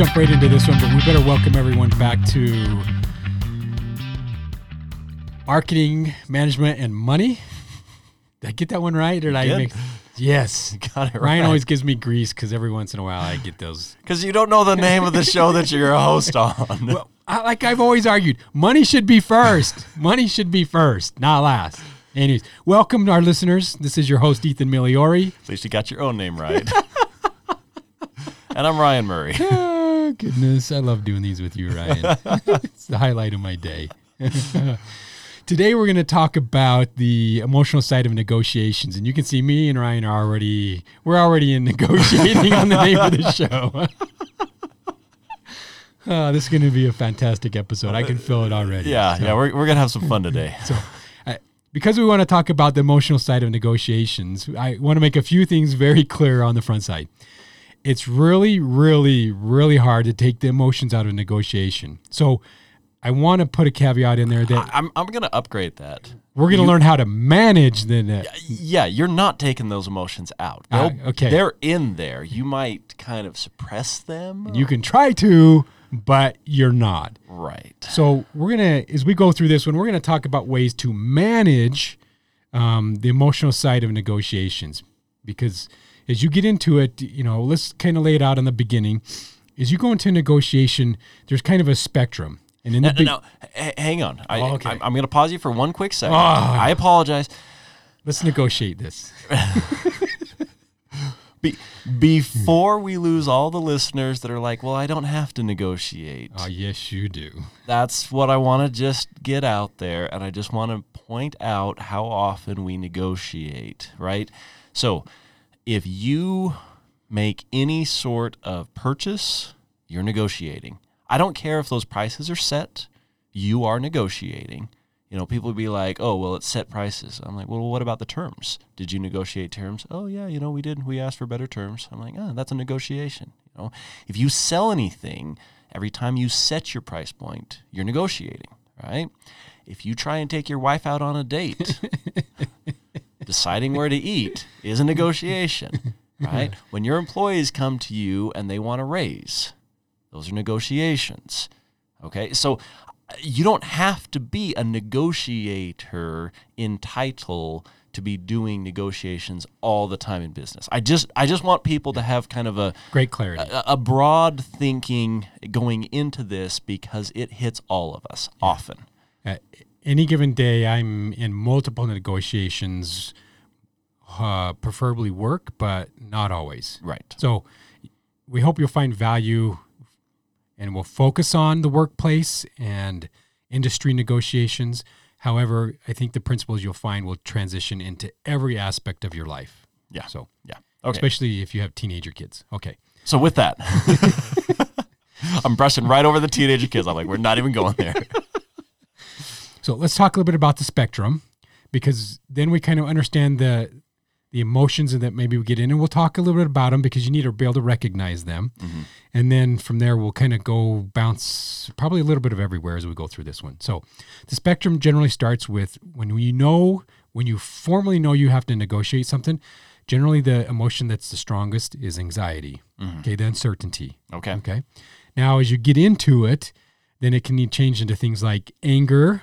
jump right into this one, but we better welcome everyone back to marketing, management, and money. Did I get that one right? Or did I make Yes. Got it Ryan always gives me grease because every once in a while I get those. Because you don't know the name of the show that you're a host on. Well, I, like I've always argued, money should be first. money should be first, not last. Anyways, welcome to our listeners. This is your host, Ethan Miliori. At least you got your own name right. and I'm Ryan Murray. Oh, goodness. I love doing these with you, Ryan. it's the highlight of my day. Today, we're going to talk about the emotional side of negotiations. And you can see me and Ryan are already, we're already in negotiating on the name of the show. Uh, this is going to be a fantastic episode. I can feel it already. Yeah, So- yeah, we're, we're going to have some fun today. so, uh, because we want to talk about the emotional side of negotiations, I want to make a few things very clear on the front side. It's really, really, really hard to take the emotions out of negotiation. So, I want to put a caveat in there that I'm, I'm going to upgrade that. we're going to learn how to manage the. ne- Yeah, you're not taking those emotions out. They'll- okay. They're in there. You might kind of suppress them. You can try to, but you're not. right. So we're gonna, as we go through this one, we're gonna talk about ways to manage um, the emotional side of negotiations, because as you get into it, you know, let's kind of lay it out in the beginning. As you go into negotiation, there's kind of a spectrum, and in the Now, be- now, h- hang on. I, Oh, okay. I'm, I'm going to pause you for one quick second. Ah. I apologize. let's negotiate this. Be, before we lose all the listeners that are like, well, I don't have to negotiate. Oh, yes, you do. That's what I want to just get out there. And I just want to point out how often we negotiate, right? So if you make any sort of purchase, you're negotiating. I don't care if those prices are set, you are negotiating. You know, people be like, oh, well, it's set prices. I'm like, well, what about the terms? Did you negotiate terms? Oh, yeah, you know, we did. We asked for better terms. I'm like, oh, that's a negotiation. You know, if you sell anything, every time you set your price point, you're negotiating, right? If you try and take your wife out on a date, deciding where to eat is a negotiation, right? When your employees come to you and they want a raise, those are negotiations. Okay, so uh, you don't have to be a negotiator in title to be doing negotiations all the time in business. I just I just want people to have kind of a Great clarity. a, a broad thinking going into this because it hits all of us often. At any given day, I'm in multiple negotiations, uh, preferably work, but not always. Right. So we hope you'll find value and we'll focus on the workplace and industry negotiations. However, I think the principles you'll find will transition into every aspect of your life. Yeah. So, Yeah. Okay. especially if you have teenager kids. Okay. So with that, I'm brushing right over the teenager kids. I'm like, we're not even going there. So let's talk a little bit about the spectrum because then we kind of understand the the emotions that maybe we get in and we'll talk a little bit about them because you need to be able to recognize them. Mm-hmm. And then from there we'll kind of go bounce probably a little bit of everywhere as we go through this one. So the spectrum generally starts with when you know when you formally know you have to negotiate something, generally the emotion that's the strongest is anxiety. Mm-hmm. Okay, the uncertainty. Okay. Okay. Now, as you get into it, then it can change into things like anger,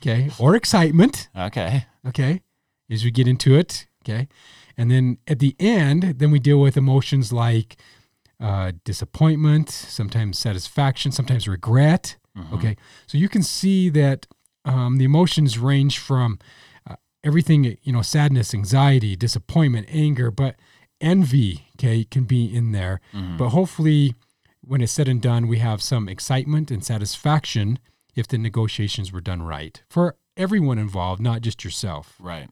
okay, or excitement, Okay. okay, as we get into it, okay. And then at the end, then we deal with emotions like uh, disappointment, sometimes satisfaction, sometimes regret, okay. So you can see that um, the emotions range from uh, everything, you know, sadness, anxiety, disappointment, anger, but envy, okay, can be in there. But hopefully, when it's said and done, we have some excitement and satisfaction if the negotiations were done right for everyone involved, not just yourself. Right.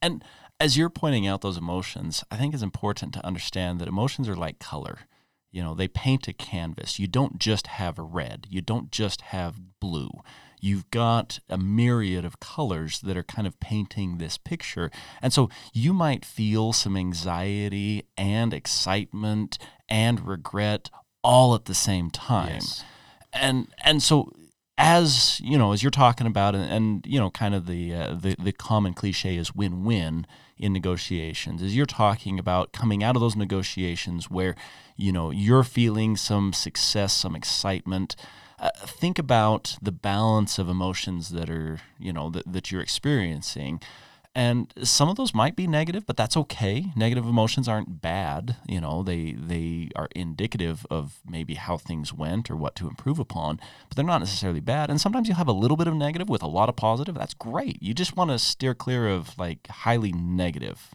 And as you're pointing out those emotions, I think it's important to understand that emotions are like color. You know, they paint a canvas. You don't just have red, you don't just have blue. You've got a myriad of colors that are kind of painting this picture. And so you might feel some anxiety and excitement and regret all at the same time. Yes. And and so as you know, as you're talking about, and, and you know, kind of the, uh, the the common cliche is win-win in negotiations. As you're talking about coming out of those negotiations where you know you're feeling some success, some excitement. Uh, think about the balance of emotions that are you know that, that you're experiencing and some of those might be negative but that's okay. Negative emotions aren't bad you know they they are indicative of maybe how things went or what to improve upon but they're not necessarily bad. And sometimes you'll have a little bit of negative with a lot of positive that's great. You just want to steer clear of like highly negative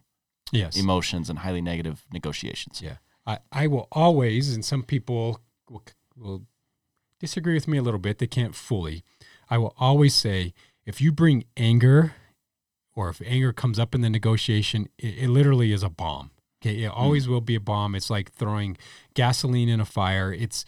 yes. emotions and highly negative negotiations. Yeah. I i will always and some people will, will disagree with me a little bit they can't fully i will always say if you bring anger or if anger comes up in the negotiation, it, it literally is a bomb. Okay, it always mm. will be a bomb. It's like throwing gasoline in a fire. It's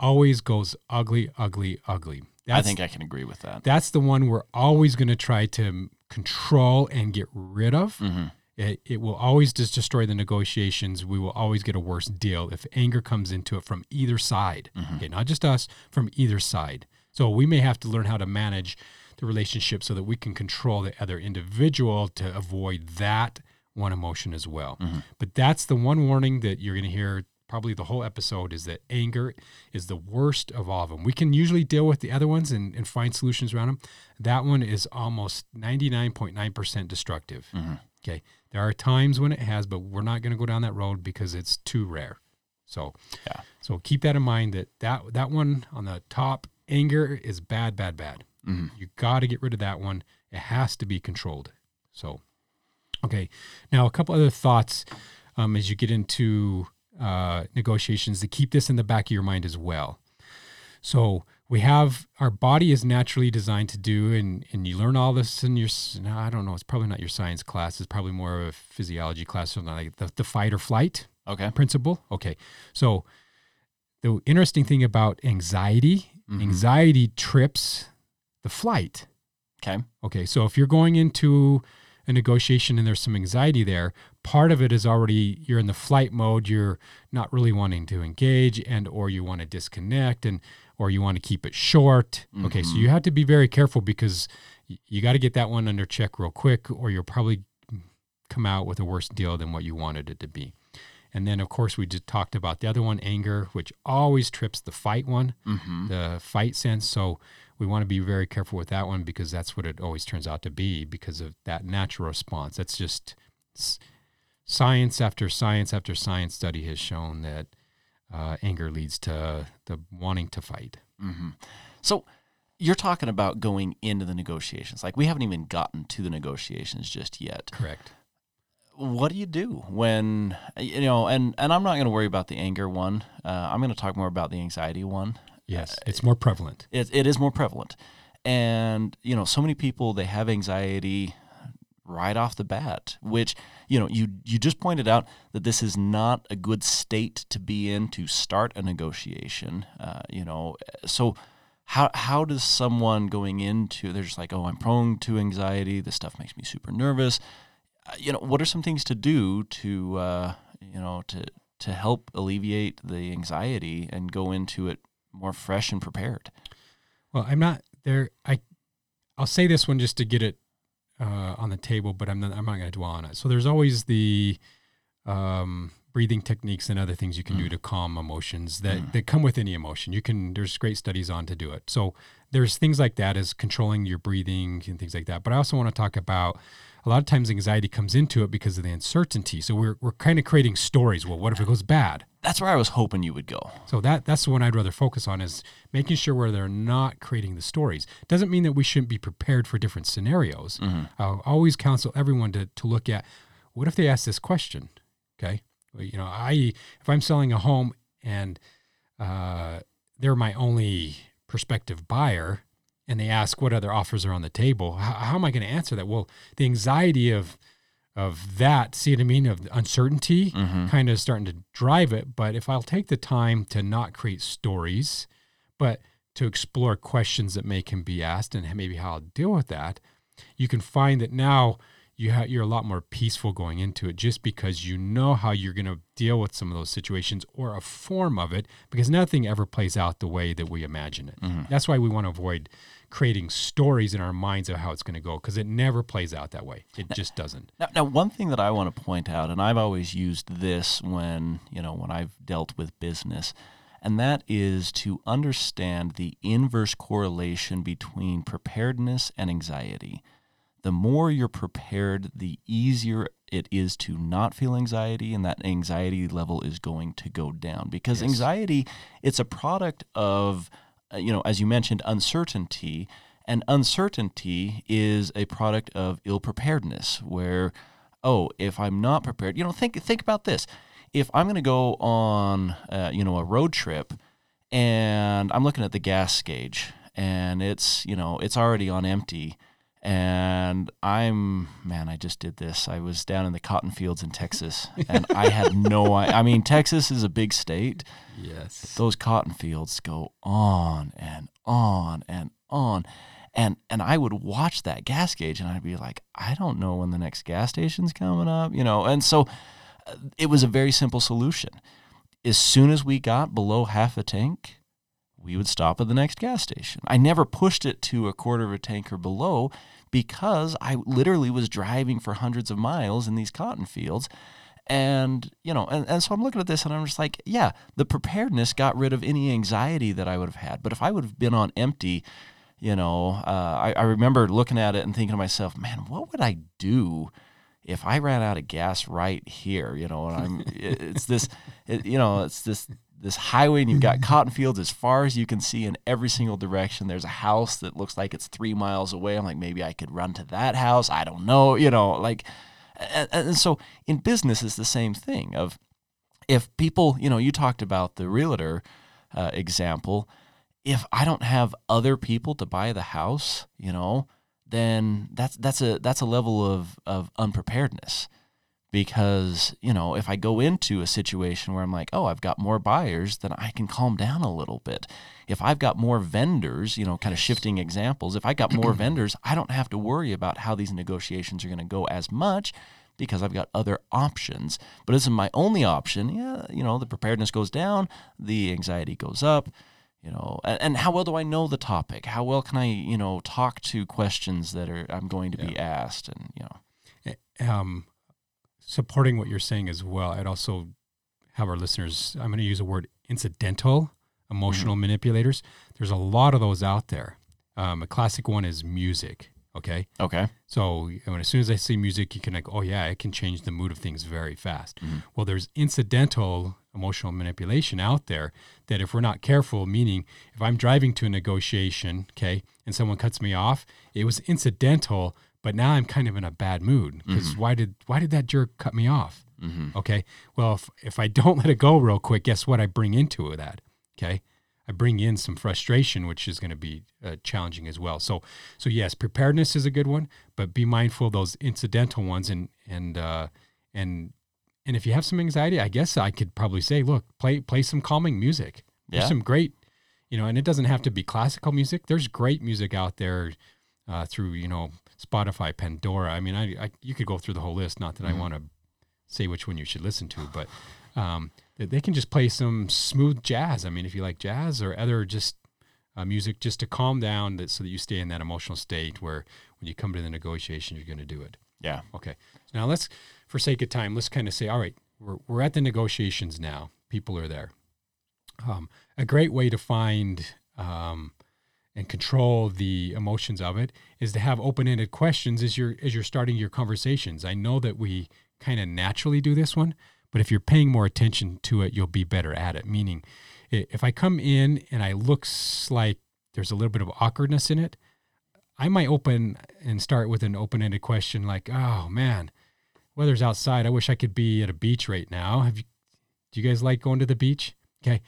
always goes ugly, ugly, ugly. That's, I think I can agree with that. That's the one we're always going to try to control and get rid of. Mm-hmm. It, it will always just destroy the negotiations. We will always get a worse deal if anger comes into it from either side. Mm-hmm. Okay, not just us, from either side. So we may have to learn how to manage the relationship so that we can control the other individual to avoid that one emotion as well. Mm-hmm. But that's the one warning that you're going to hear probably the whole episode is that anger is the worst of all of them. We can usually deal with the other ones and, and find solutions around them. That one is almost 99.9% destructive. Mm-hmm. Okay. There are times when it has, but we're not going to go down that road because it's too rare. So, yeah. So keep that in mind that that, that one on the top, anger is bad, bad, bad. Mm-hmm. You got to get rid of that one. It has to be controlled. So, okay. Now, a couple other thoughts um, as you get into uh, negotiations to keep this in the back of your mind as well. So, we have our body is naturally designed to do, and, and you learn all this in your, no, I don't know, it's probably not your science class, it's probably more of a physiology class, or something like the, the fight or flight okay. principle. Okay. So, the interesting thing about anxiety, mm-hmm. anxiety trips the flight. Okay. Okay. So if you're going into a negotiation and there's some anxiety there, part of it is already you're in the flight mode. You're not really wanting to engage, and or you want to disconnect, and or you want to keep it short. Mm-hmm. Okay. So mm-hmm. you have to be very careful because you got to get that one under check real quick, or you'll probably come out with a worse deal than what you wanted it to be. And then, of course, we just talked about the other one, anger, which always trips the fight one, mm-hmm. the fight sense. So we want to be very careful with that one because that's what it always turns out to be because of that natural response. That's just science after science after science study has shown that uh, anger leads to the wanting to fight. Mm-hmm. So you're talking about going into the negotiations. Like we haven't even gotten to the negotiations just yet. Correct. What do you do when you know? And and I'm not going to worry about the anger one. Uh, I'm going to talk more about the anxiety one. Yes, uh, it's more prevalent. It, it is more prevalent. And, you know, so many people, they have anxiety right off the bat, which, you know, you, you just pointed out that this is not a good state to be in to start a negotiation. Uh, you know, so how, how does someone going into, they're just like, oh, I'm prone to anxiety. This stuff makes me super nervous. Uh, you know, what are some things to do to, uh, you know, to, to help alleviate the anxiety and go into it more fresh and prepared. Well, I'm not there. I I'll say this one just to get it uh, on the table, but I'm not I'm not going to dwell on it. So there's always the um, breathing techniques and other things you can mm. do to calm emotions that, mm. that come with any emotion. You can there's great studies on to do it. So there's things like that as controlling your breathing and things like that. But I also want to talk about a lot of times anxiety comes into it because of the uncertainty. So we're, we're kind of creating stories. Well, what if it goes bad? That's where I was hoping you would go. So that that's the one I'd rather focus on is making sure where they're not creating the stories. Doesn't mean that we shouldn't be prepared for different scenarios. Mm-hmm. I'll always counsel everyone to, to look at what if they ask this question? Okay. Well, you know, I if I'm selling a home and uh, they're my only prospective buyer, and they ask what other offers are on the table, how, how am I going to answer that? Well, the anxiety of of that, see what I mean, of uncertainty mm-hmm. kind of starting to drive it. But if I'll take the time to not create stories, but to explore questions that may can be asked and maybe how I'll deal with that, you can find that now you ha- you're a lot more peaceful going into it just because you know how you're going to deal with some of those situations or a form of it because nothing ever plays out the way that we imagine it. That's why we want to avoid creating stories in our minds of how it's going to go because it never plays out that way. It just doesn't. Now, now, one thing that I want to point out, and I've always used this when you know when I've dealt with business, and that is to understand the inverse correlation between preparedness and anxiety. The more you're prepared, the easier it is to not feel anxiety, and that anxiety level is going to go down because Yes. anxiety it's a product of you know as you mentioned uncertainty and uncertainty is a product of ill preparedness where oh if i'm not prepared you know think think about this. If i'm going to go on uh, you know a road trip and i'm looking at the gas gauge and it's you know it's already on empty and i'm man i just did this. I was down in the cotton fields in texas and i had no i I mean texas is a big state. Yes. those cotton fields go on and on and on. And and I would watch that gas gauge and I'd be like I don't know when the next gas station's coming up you know? And so uh, it was a very simple solution. As soon as we got below half a tank we would stop at the next gas station. I never pushed it to a quarter of a tank or below because I literally was driving for hundreds of miles in these cotton fields. And you know and, and so i'm looking at this and i'm just like yeah the preparedness got rid of any anxiety that i would have had. But if i would have been on empty you know uh, I, I remember looking at it and thinking to myself man what would i do if i ran out of gas right here? You know and i'm it- it's this it, you know it's this this highway and you've got cotton fields as far as you can see in every single direction. There's a house that looks like it's three miles away. I'm like maybe i could run to that house. I don't know you know like and, and so in business it's the same thing of if people you know you talked about the realtor uh, example. If i don't have other people to buy the house you know then that's that's a that's a level of of unpreparedness because you know if i go into a situation where i'm like oh i've got more buyers then i can calm down a little bit. If i've got more vendors you know kind of shifting examples if i got more vendors i don't have to worry about how these negotiations are going to go as much because i've got other options. But this is my only option yeah you know the preparedness goes down the anxiety goes up you know and, and how well do i know the topic? How well can i you know talk to questions that are i'm going to be asked and you know. Um, supporting what you're saying as well, I'd also have our listeners, I'm going to use a word incidental emotional manipulators. There's a lot of those out there. Um, a classic one is music. Okay. okay So when, as soon as I see music, you can like, oh yeah, it can change the mood of things very fast. Well, there's incidental emotional manipulation out there that if we're not careful, meaning if I'm driving to a negotiation, okay, and someone cuts me off, it was incidental, but now I'm kind of in a bad mood because why did why did that jerk cut me off? Okay, well if if I don't let it go real quick, guess what? I bring into that. Okay, I bring in some frustration, which is going to be uh, challenging as well. So, so yes, preparedness is a good one, but be mindful of those incidental ones. And and uh, and and if you have some anxiety, I guess I could probably say, look, play play some calming music. There's some great, you know, and it doesn't have to be classical music. There's great music out there uh, through you know Spotify, Pandora. I mean, I, I you could go through the whole list. Not that I want to say which one you should listen to, but um, they- they can just play some smooth jazz. I mean, if you like jazz or other just uh, music, just to calm down, that, so that you stay in that emotional state where when you come to the negotiation, you're going to do it. yeah Okay. Now let's, for sake of time, let's kind of say, all right, we're, we're at the negotiations now. People are there. Um, a great way to find um, and control the emotions of it is to have open-ended questions as you're as you're starting your conversations. I know that we kind of naturally do this one, but if you're paying more attention to it, you'll be better at it. Meaning, if I come in and I looks like there's a little bit of awkwardness in it, I might open and start with an open-ended question like, "Oh man, weather's outside. I wish I could be at a beach right now. Have you? Do you guys like going to the beach? Okay.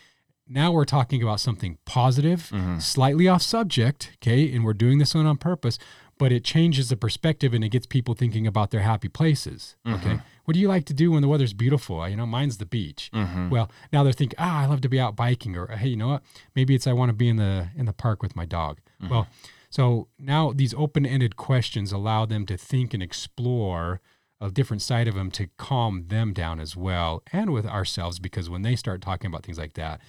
Now we're talking about something positive, mm-hmm. slightly off subject. Okay, and we're doing this one on purpose, but it changes the perspective and it gets people thinking about their happy places. Mm-hmm. Okay. What do you like to do when the weather's beautiful? You know, mine's the beach. Mm-hmm. Well, now they're thinking, ah, I love to be out biking, or hey, you know what? Maybe it's I want to be in the in the park with my dog. Well, So now these open ended questions allow them to think and explore a different side of them to calm them down as well and with ourselves because when they start talking about things like that,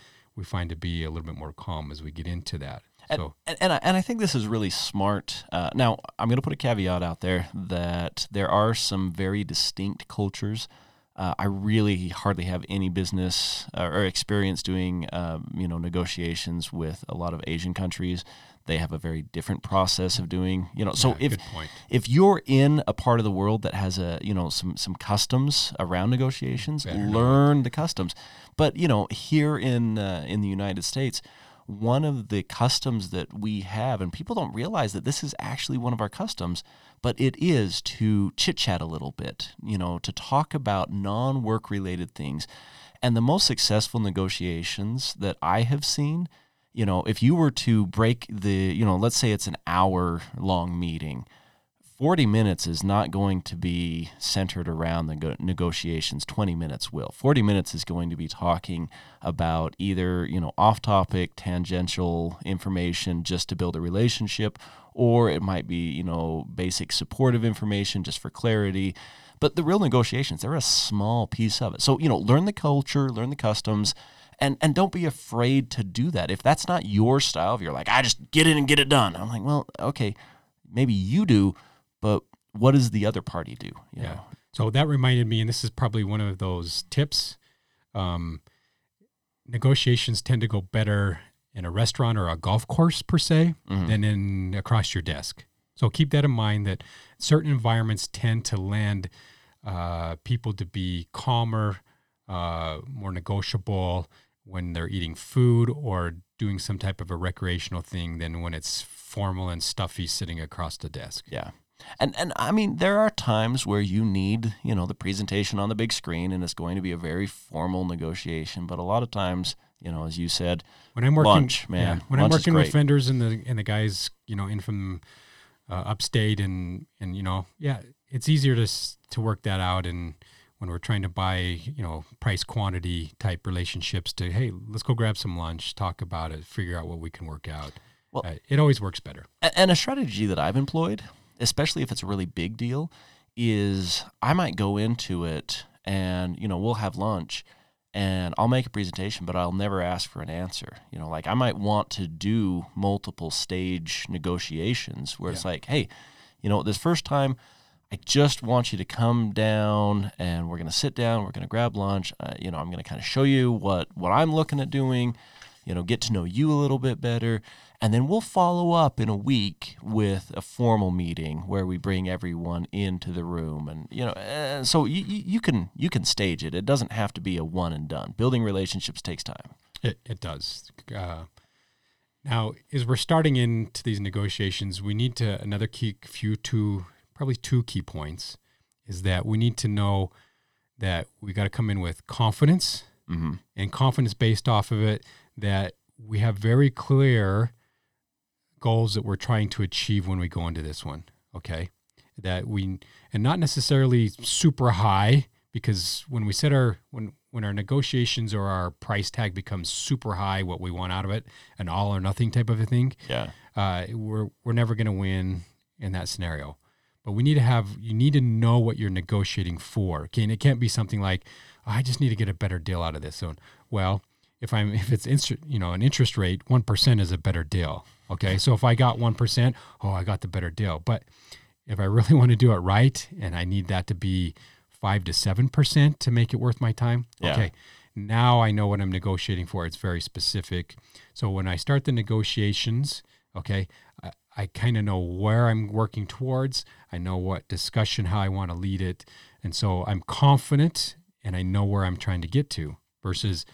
we find to be a little bit more calm as we get into that. And, So and, and, I, and I think this is really smart. Uh, now, I'm going to put a caveat out there that there are some very distinct cultures. Uh, I really hardly have any business uh, or experience doing, um, you know, negotiations with a lot of Asian countries. They have a very different process of doing, you know. So yeah, if if you're in a part of the world that has a you know some some customs around negotiations, Better know learn the customs. But you know here in uh, in the United States, one of the customs that we have, and people don't realize that this is actually one of our customs, but it is to chit chat a little bit, you know, to talk about non work related things. And the most successful negotiations that I have seen, you know, if you were to break the, you know, let's say it's an hour long meeting, 40 minutes is not going to be centered around the negotiations 20 minutes will 40 minutes is going to be talking about either you know off topic tangential information just to build a relationship or it might be you know basic supportive information just for clarity but the real negotiations they're a small piece of it so you know learn the culture learn the customs and and don't be afraid to do that if that's not your style if you're like i just get in and get it done i'm like well okay maybe you do but what does the other party do? You Yeah. know? So that reminded me, and this is probably one of those tips. Um, negotiations tend to go better in a restaurant or a golf course per se Mhm. than in across your desk. So keep that in mind that certain environments tend to land uh, people to be calmer, uh, more negotiable when they're eating food or doing some type of a recreational thing than when it's formal and stuffy sitting across the desk. Yeah. And and I mean there are times where you need, you know, the presentation on the big screen and it's going to be a very formal negotiation, but a lot of times, you know, as you said, When I'm working, Lunch, man. when Lunch I'm working with vendors and the and the guys, you know, in from uh, upstate and and you know, yeah, it's easier to to work that out. And when we're trying to buy, you know, price quantity type relationships, to hey, let's go grab some lunch, talk about it, figure out what we can work out. Well- uh, it always works better. And a strategy that I've employed, especially if it's a really big deal, is I might go into it and, you know, we'll have lunch and I'll make a presentation, but I'll never ask for an answer. You know, like I might want to do multiple stage negotiations where it's like, hey, you know, this first time, I just want you to come down and we're going to sit down, we're going to grab lunch. Uh, you know, I'm going to kind of show you what what I'm looking at doing, you know, get to know you a little bit better, and then we'll follow up in a week with a formal meeting where we bring everyone into the room and you know, uh, so you, you can you can stage it. It doesn't have to be a one and done. Building relationships takes time. It it does. Uh, now, as we're starting into these negotiations, we need to another key few two probably two key points is that we need to know that we got to come in with confidence Mm-hmm. and confidence based off of it that we have very clear goals that we're trying to achieve when we go into this one. Okay. That we, and not necessarily super high because when we set our, when, when our negotiations or our price tag becomes super high, what we want out of it, an all or nothing type of a thing, Yeah. uh, we're we're never going to win in that scenario. But we need to have you need to know what you're negotiating for. Okay, and it can't be something like "Oh, I just need to get a better deal out of this. So, well, if I'm if it's inst- you know an interest rate, one percent is a better deal. Okay, so if I got one percent, oh, I got the better deal. But if I really want to do it right, and I need that to be five to seven percent to make it worth my time, Yeah. okay, now I know what I'm negotiating for. It's very specific. So when I start the negotiations, okay, I, I kind of know where I'm working towards. I know what discussion, how I want to lead it. And so I'm confident and I know where I'm trying to get to versus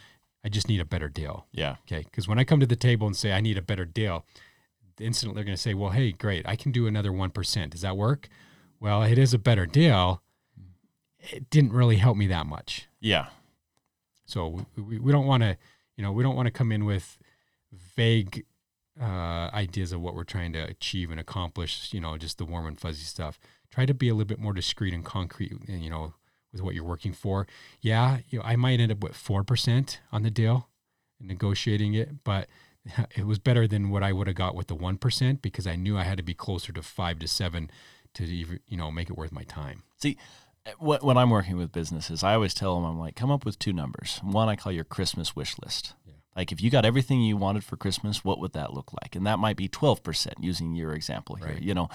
I just need a better deal. Yeah. Okay. Because when I come to the table and say I need a better deal, instantly they're going to say, well, hey, great. I can do another 1%. Does that work? Well, it is a better deal. It didn't really help me that much. Yeah. So we, we, we don't want to, you know, we don't want to come in with vague uh, ideas of what we're trying to achieve and accomplish, you know, just the warm and fuzzy stuff. Try to be a little bit more discreet and concrete, and, you know, with what you're working for. Yeah, you know, I might end up with 4% on the deal, negotiating it, but it was better than what I would have got with the 1% because I knew I had to be closer to 5 to 7 to even, you know, make it worth my time. See, wh- when I'm working with businesses, I always tell them, I'm like, come up with two numbers. One I call your Christmas wish list. Yeah. Like if you got everything you wanted for Christmas, what would that look like? And that might be 12% using your example here, Right. you know.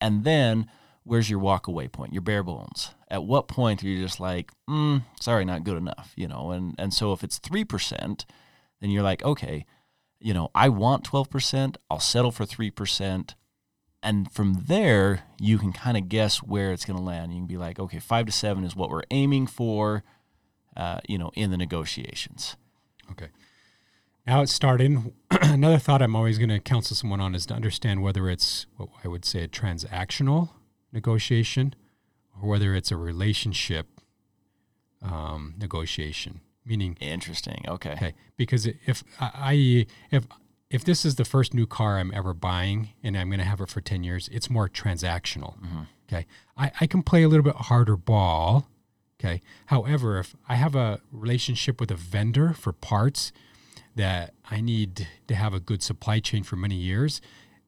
And then where's your walk away point, your bare bones? At what point are you just like, mm, sorry, not good enough, you know? And and so if it's 3%, then you're like, okay, you know, I want 12%, I'll settle for 3%. And from there, you can kind of guess where it's going to land. You can be like, okay, five to seven is what we're aiming for, uh, you know, in the negotiations. Okay. Now it's starting. Another thought I'm always going to counsel someone on is to understand whether it's what I would say a transactional negotiation or whether it's a relationship um, negotiation. Meaning, Interesting. Okay. okay, because if I if if this is the first new car I'm ever buying and I'm going to have it for ten years, it's more transactional. Mm-hmm. Okay, I, I can play a little bit harder ball. Okay, however, if I have a relationship with a vendor for parts that I need to have a good supply chain for many years,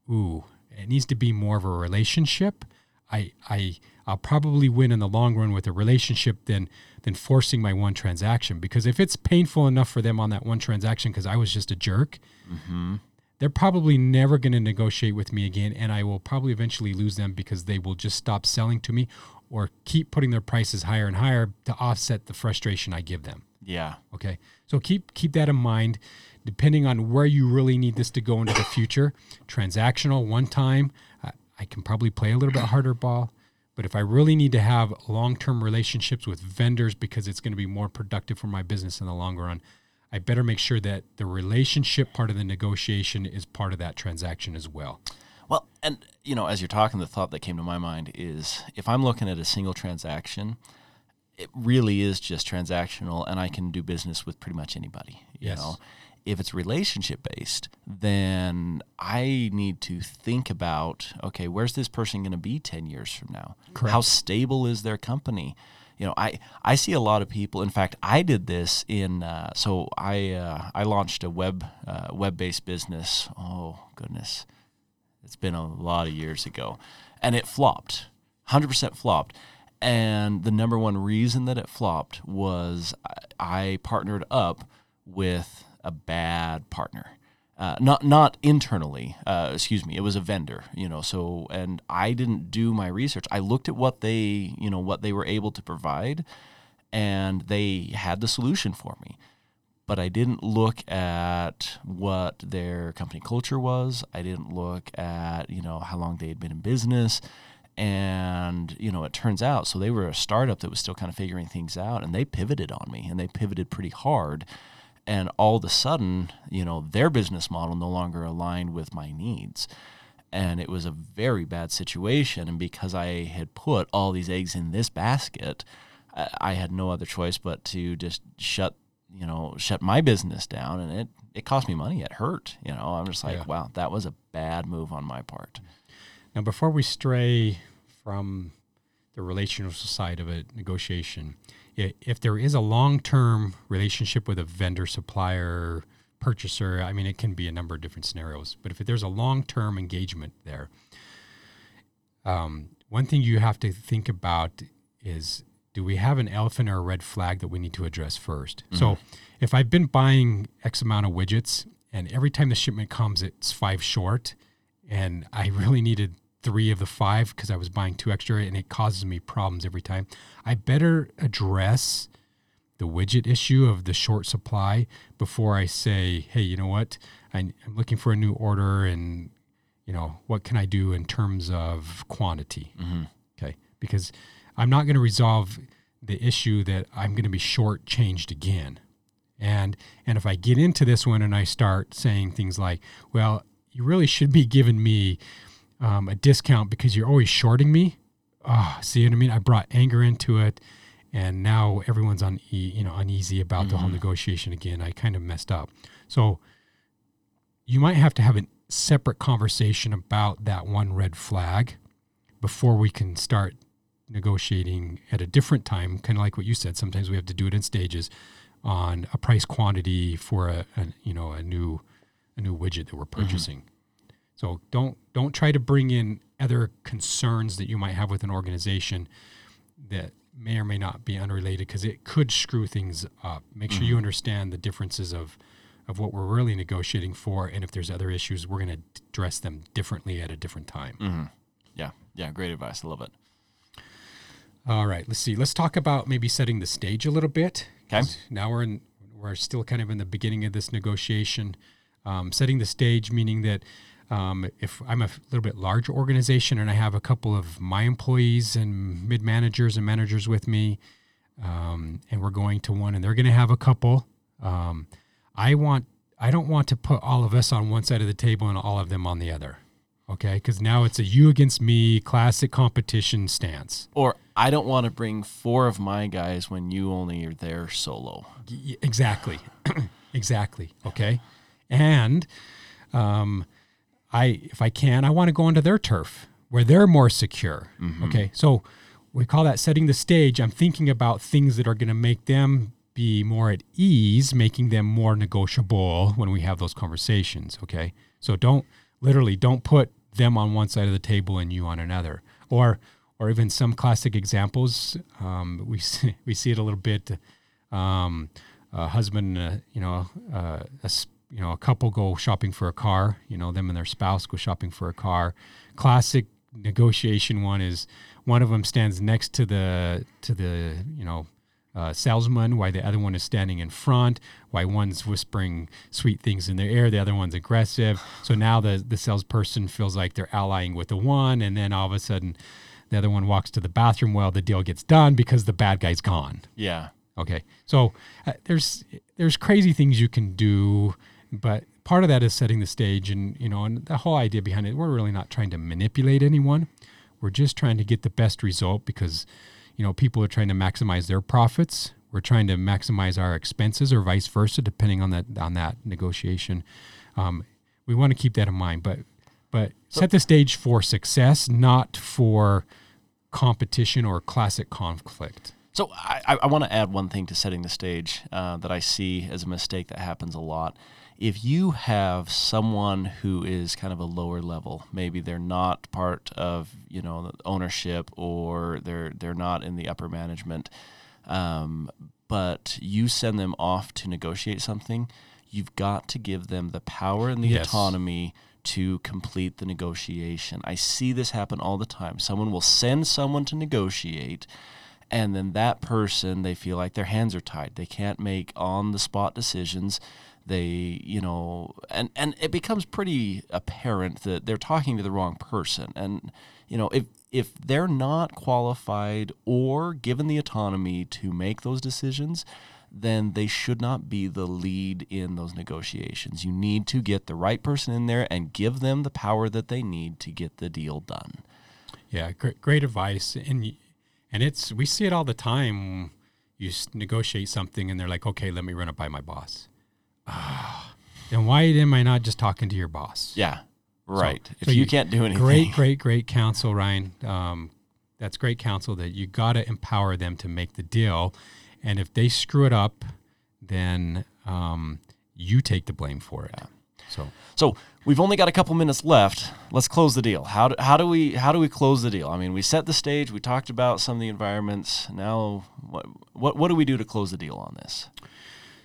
ooh, it needs to be more of a relationship. I I I'll probably win in the long run with a relationship than than forcing my one transaction because if it's painful enough for them on that one transaction because I was just a jerk, mm-hmm. they're probably never going to negotiate with me again and I will probably eventually lose them because they will just stop selling to me or keep putting their prices higher and higher to offset the frustration I give them. Yeah. Okay. So keep keep that in mind. Depending on where you really need this to go into the future, transactional, one time, I, I can probably play a little bit harder ball. But if I really need to have long term relationships with vendors because it's going to be more productive for my business in the long run, I better make sure that the relationship part of the negotiation is part of that transaction as well. Well, and you know, as you're talking, the thought that came to my mind is if I'm looking at a single transaction, it really is just transactional, and I can do business with pretty much anybody. You Yes. know, if it's relationship based, then I need to think about okay, where's this person going to be ten years from now? Correct. How stable is their company? You know, I, I see a lot of people. In fact, I did this in. Uh, so I uh, I launched a web uh, web based business. Oh goodness, it's been a lot of years ago, and it flopped, hundred percent flopped. And the number one reason that it flopped was I, I partnered up with a bad partner. Uh, not not internally, uh, excuse me. It was a vendor, you know. So and I didn't do my research. I looked at what they, you know, what they were able to provide, and they had the solution for me but I didn't look at what their company culture was. I didn't look at, you know, how long they had been in business. And, you know, it turns out, so they were a startup that was still kind of figuring things out and they pivoted on me and they pivoted pretty hard. And all of a sudden, you know, their business model no longer aligned with my needs. And it was a very bad situation. And because I had put all these eggs in this basket, I had no other choice but to just shut you know shut my business down and it it cost me money it hurt you know i'm just like Yeah. wow that was a bad move on my part Now, before we stray from the relational side of a negotiation, if there is a long term relationship with a vendor, supplier, purchaser, I mean, it can be a number of different scenarios, but if there's a long term engagement there, um, one thing you have to think about is do we have an elephant or a red flag that we need to address 1st So if I've been buying X amount of widgets and every time the shipment comes, it's five short, and I really needed three of the five because I was buying two extra and it causes me problems every time, I better address the widget issue of the short supply before I say, hey, you know what? I, I'm looking for a new order and, you know, what can I do in terms of quantity? Mm-hmm. Okay. Because I'm not going to resolve the issue that I'm going to be short changed again. And and if I get into this one and I start saying things like, well, you really should be giving me um, a discount because you're always shorting me. Ah, see what I mean? I brought anger into it, and now everyone's on you know uneasy about the whole negotiation again. I kind of messed up. So you might have to have a separate conversation about that one red flag before we can start negotiating at a different time. Kind of like what you said. Sometimes we have to do it in stages on a price quantity for a, a you know a new a new widget that we're purchasing. So don't don't try to bring in other concerns that you might have with an organization that may or may not be unrelated because it could screw things up. Make sure you understand the differences of of what we're really negotiating for, and if there's other issues, we're going to address them differently at a different time. Mm-hmm. Yeah, yeah, great advice. I love it. All right, let's see. Let's talk about maybe setting the stage a little bit. 'Kay. 'Cause Now we're in. We're still kind of in the beginning of this negotiation. Um, setting the stage, meaning that um, if I'm a little bit larger organization and I have a couple of my employees and mid managers and managers with me, um, and we're going to one, and they're going to have a couple. Um, I want. I don't want to put all of us on one side of the table and all of them on the other. Okay, because now it's a you against me classic competition stance. Or I don't want to bring four of my guys when you only are there solo. Exactly. exactly. Okay. And um, I, if I can, I want to go onto their turf where they're more secure. Okay. So we call that setting the stage. I'm thinking about things that are going to make them be more at ease, making them more negotiable when we have those conversations. Okay. So don't literally don't put them on one side of the table and you on another, or or even some classic examples. Um, we see, we see it a little bit. Um, a husband, uh, you know, uh, a, you know, a couple go shopping for a car. You know, them and their spouse go shopping for a car. Classic negotiation one is one of them stands next to the to the you know uh, salesman, while the other one is standing in front, while one's whispering sweet things in their ear, the other one's aggressive. So now the the salesperson feels like they're allying with the one, and then all of a sudden, the other one walks to the bathroom while the deal gets done because the bad guy's gone. Yeah. Okay, so uh, there's there's crazy things you can do, but part of that is setting the stage, and you know, and the whole idea behind it, we're really not trying to manipulate anyone. We're just trying to get the best result because, you know, people are trying to maximize their profits. We're trying to maximize our expenses, or vice versa, depending on that on that negotiation. Um, we want to keep that in mind, but but set the stage for success, not for competition or classic conflict. So I, I- want to add one thing to setting the stage uh, that I see as a mistake that happens a lot. If you have someone who is kind of a lower level, maybe they're not part of you know ownership or they're they're not in the upper management, um, but you send them off to negotiate something, you've got to give them the power and the Yes. autonomy to complete the negotiation. I see this happen all the time. Someone will send someone to negotiate and then that person they feel like their hands are tied they can't make on the spot decisions they you know and and it becomes pretty apparent that they're talking to the wrong person and you know if if they're not qualified or given the autonomy to make those decisions then they should not be the lead in those negotiations you need to get the right person in there and give them the power that they need to get the deal done Yeah, great, great advice, and and it's we see it all the time. You negotiate something, and they're like, "Okay, let me run it by my boss." Then why am I not just talking to your boss? yeah right if so you, you- can't do anything Great, great, great counsel, Ryan. Um, that's great counsel. That you got to empower them to make the deal, and if they screw it up, then um, you take the blame for it. So So we've only got a couple minutes left. Let's close the deal. How do, how do we how do we close the deal? I mean, we set the stage. We talked about some of the environments. Now, what what what do we do to close the deal on this?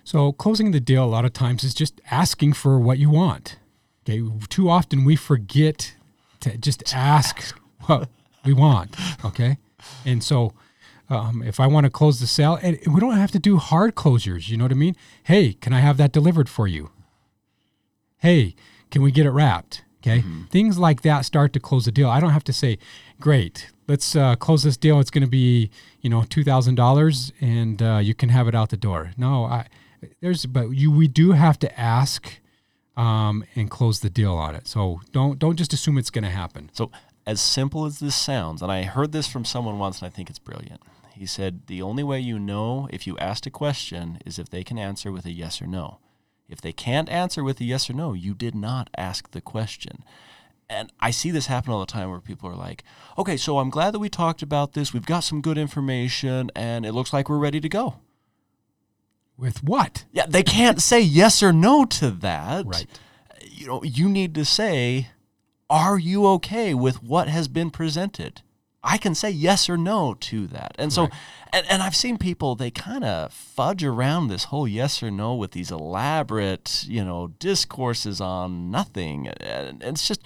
So closing the deal a lot of times is just asking for what you want. Okay, too often we forget to just ask what we want. Okay, and so um, if I want to close the sale, and we don't have to do hard closures. You know what I mean? Hey, can I have that delivered for you? Hey, can we get it wrapped? Okay, things like that start to close the deal. I don't have to say, "Great, let's uh, close this deal. It's going to be you know two thousand dollars, and uh, you can have it out the door." No, I there's but you we do have to ask um, and close the deal on it. So don't don't just assume it's going to happen. So as simple as this sounds, and I heard this from someone once, and I think it's brilliant. He said the only way you know if you asked a question is if they can answer with a yes or no. If they can't answer with a yes or no, you did not ask the question. And I see this happen all the time where people are like, okay, so I'm glad that we talked about this. We've got some good information, and it looks like we're ready to go. With what? Yeah, they can't say yes or no to that. Right. you know, you need to say, are you okay with what has been presented? I can say yes or no to that. And so, Right. and, and I've seen people, they kind of fudge around this whole yes or no with these elaborate, you know, discourses on nothing. And it's just,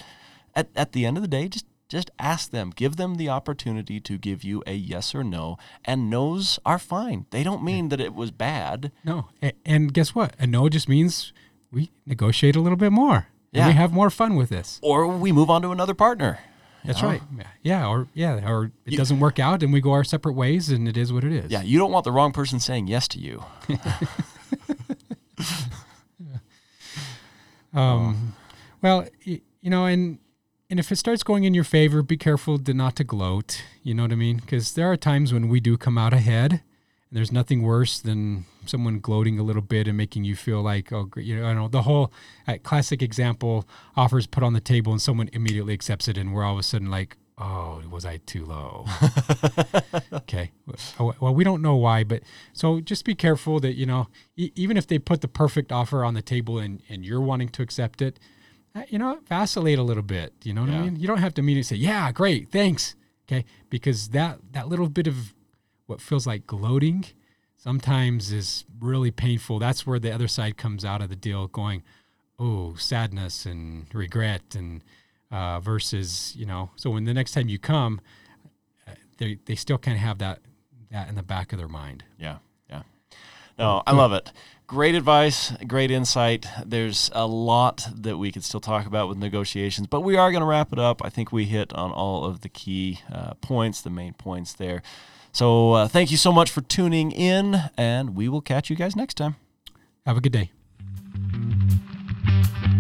at, at the end of the day, just just ask them, give them the opportunity to give you a yes or no, and no's are fine. They don't mean that it was bad. No. And guess what? A no just means we negotiate a little bit more. And Yeah. we have more fun with this. Or we move on to another partner. That's know? right. Yeah. Or yeah. Or it doesn't work out and we go our separate ways and it is what it is. Yeah, you don't want the wrong person saying yes to you. Um, well, you know, and and if it starts going in your favor, be careful to not to gloat. You know what I mean? Because there are times when we do come out ahead, and there's nothing worse than someone gloating a little bit and making you feel like, oh, you know, I know the whole uh, classic example offers put on the table and someone immediately accepts it, and we're all of a sudden like, oh, was I too low? okay. Well, well, we don't know why, but so just be careful that, you know, e- even if they put the perfect offer on the table and, and you're wanting to accept it, you know, vacillate a little bit. You know what Yeah. I mean? You don't have to immediately say, yeah, great, thanks. Okay. Because that, that little bit of what feels like gloating sometimes is really painful. That's where the other side comes out of the deal going, oh, sadness and regret and, uh, versus, you know, so when the next time you come, uh, they, they still kind of have that, that in the back of their mind. Yeah, yeah. No, I love it. Great advice, great insight. There's a lot that we could still talk about with negotiations, but we are going to wrap it up. I think we hit on all of the key uh, points, the main points there. So uh, thank you so much for tuning in, and we will catch you guys next time. Have a good day.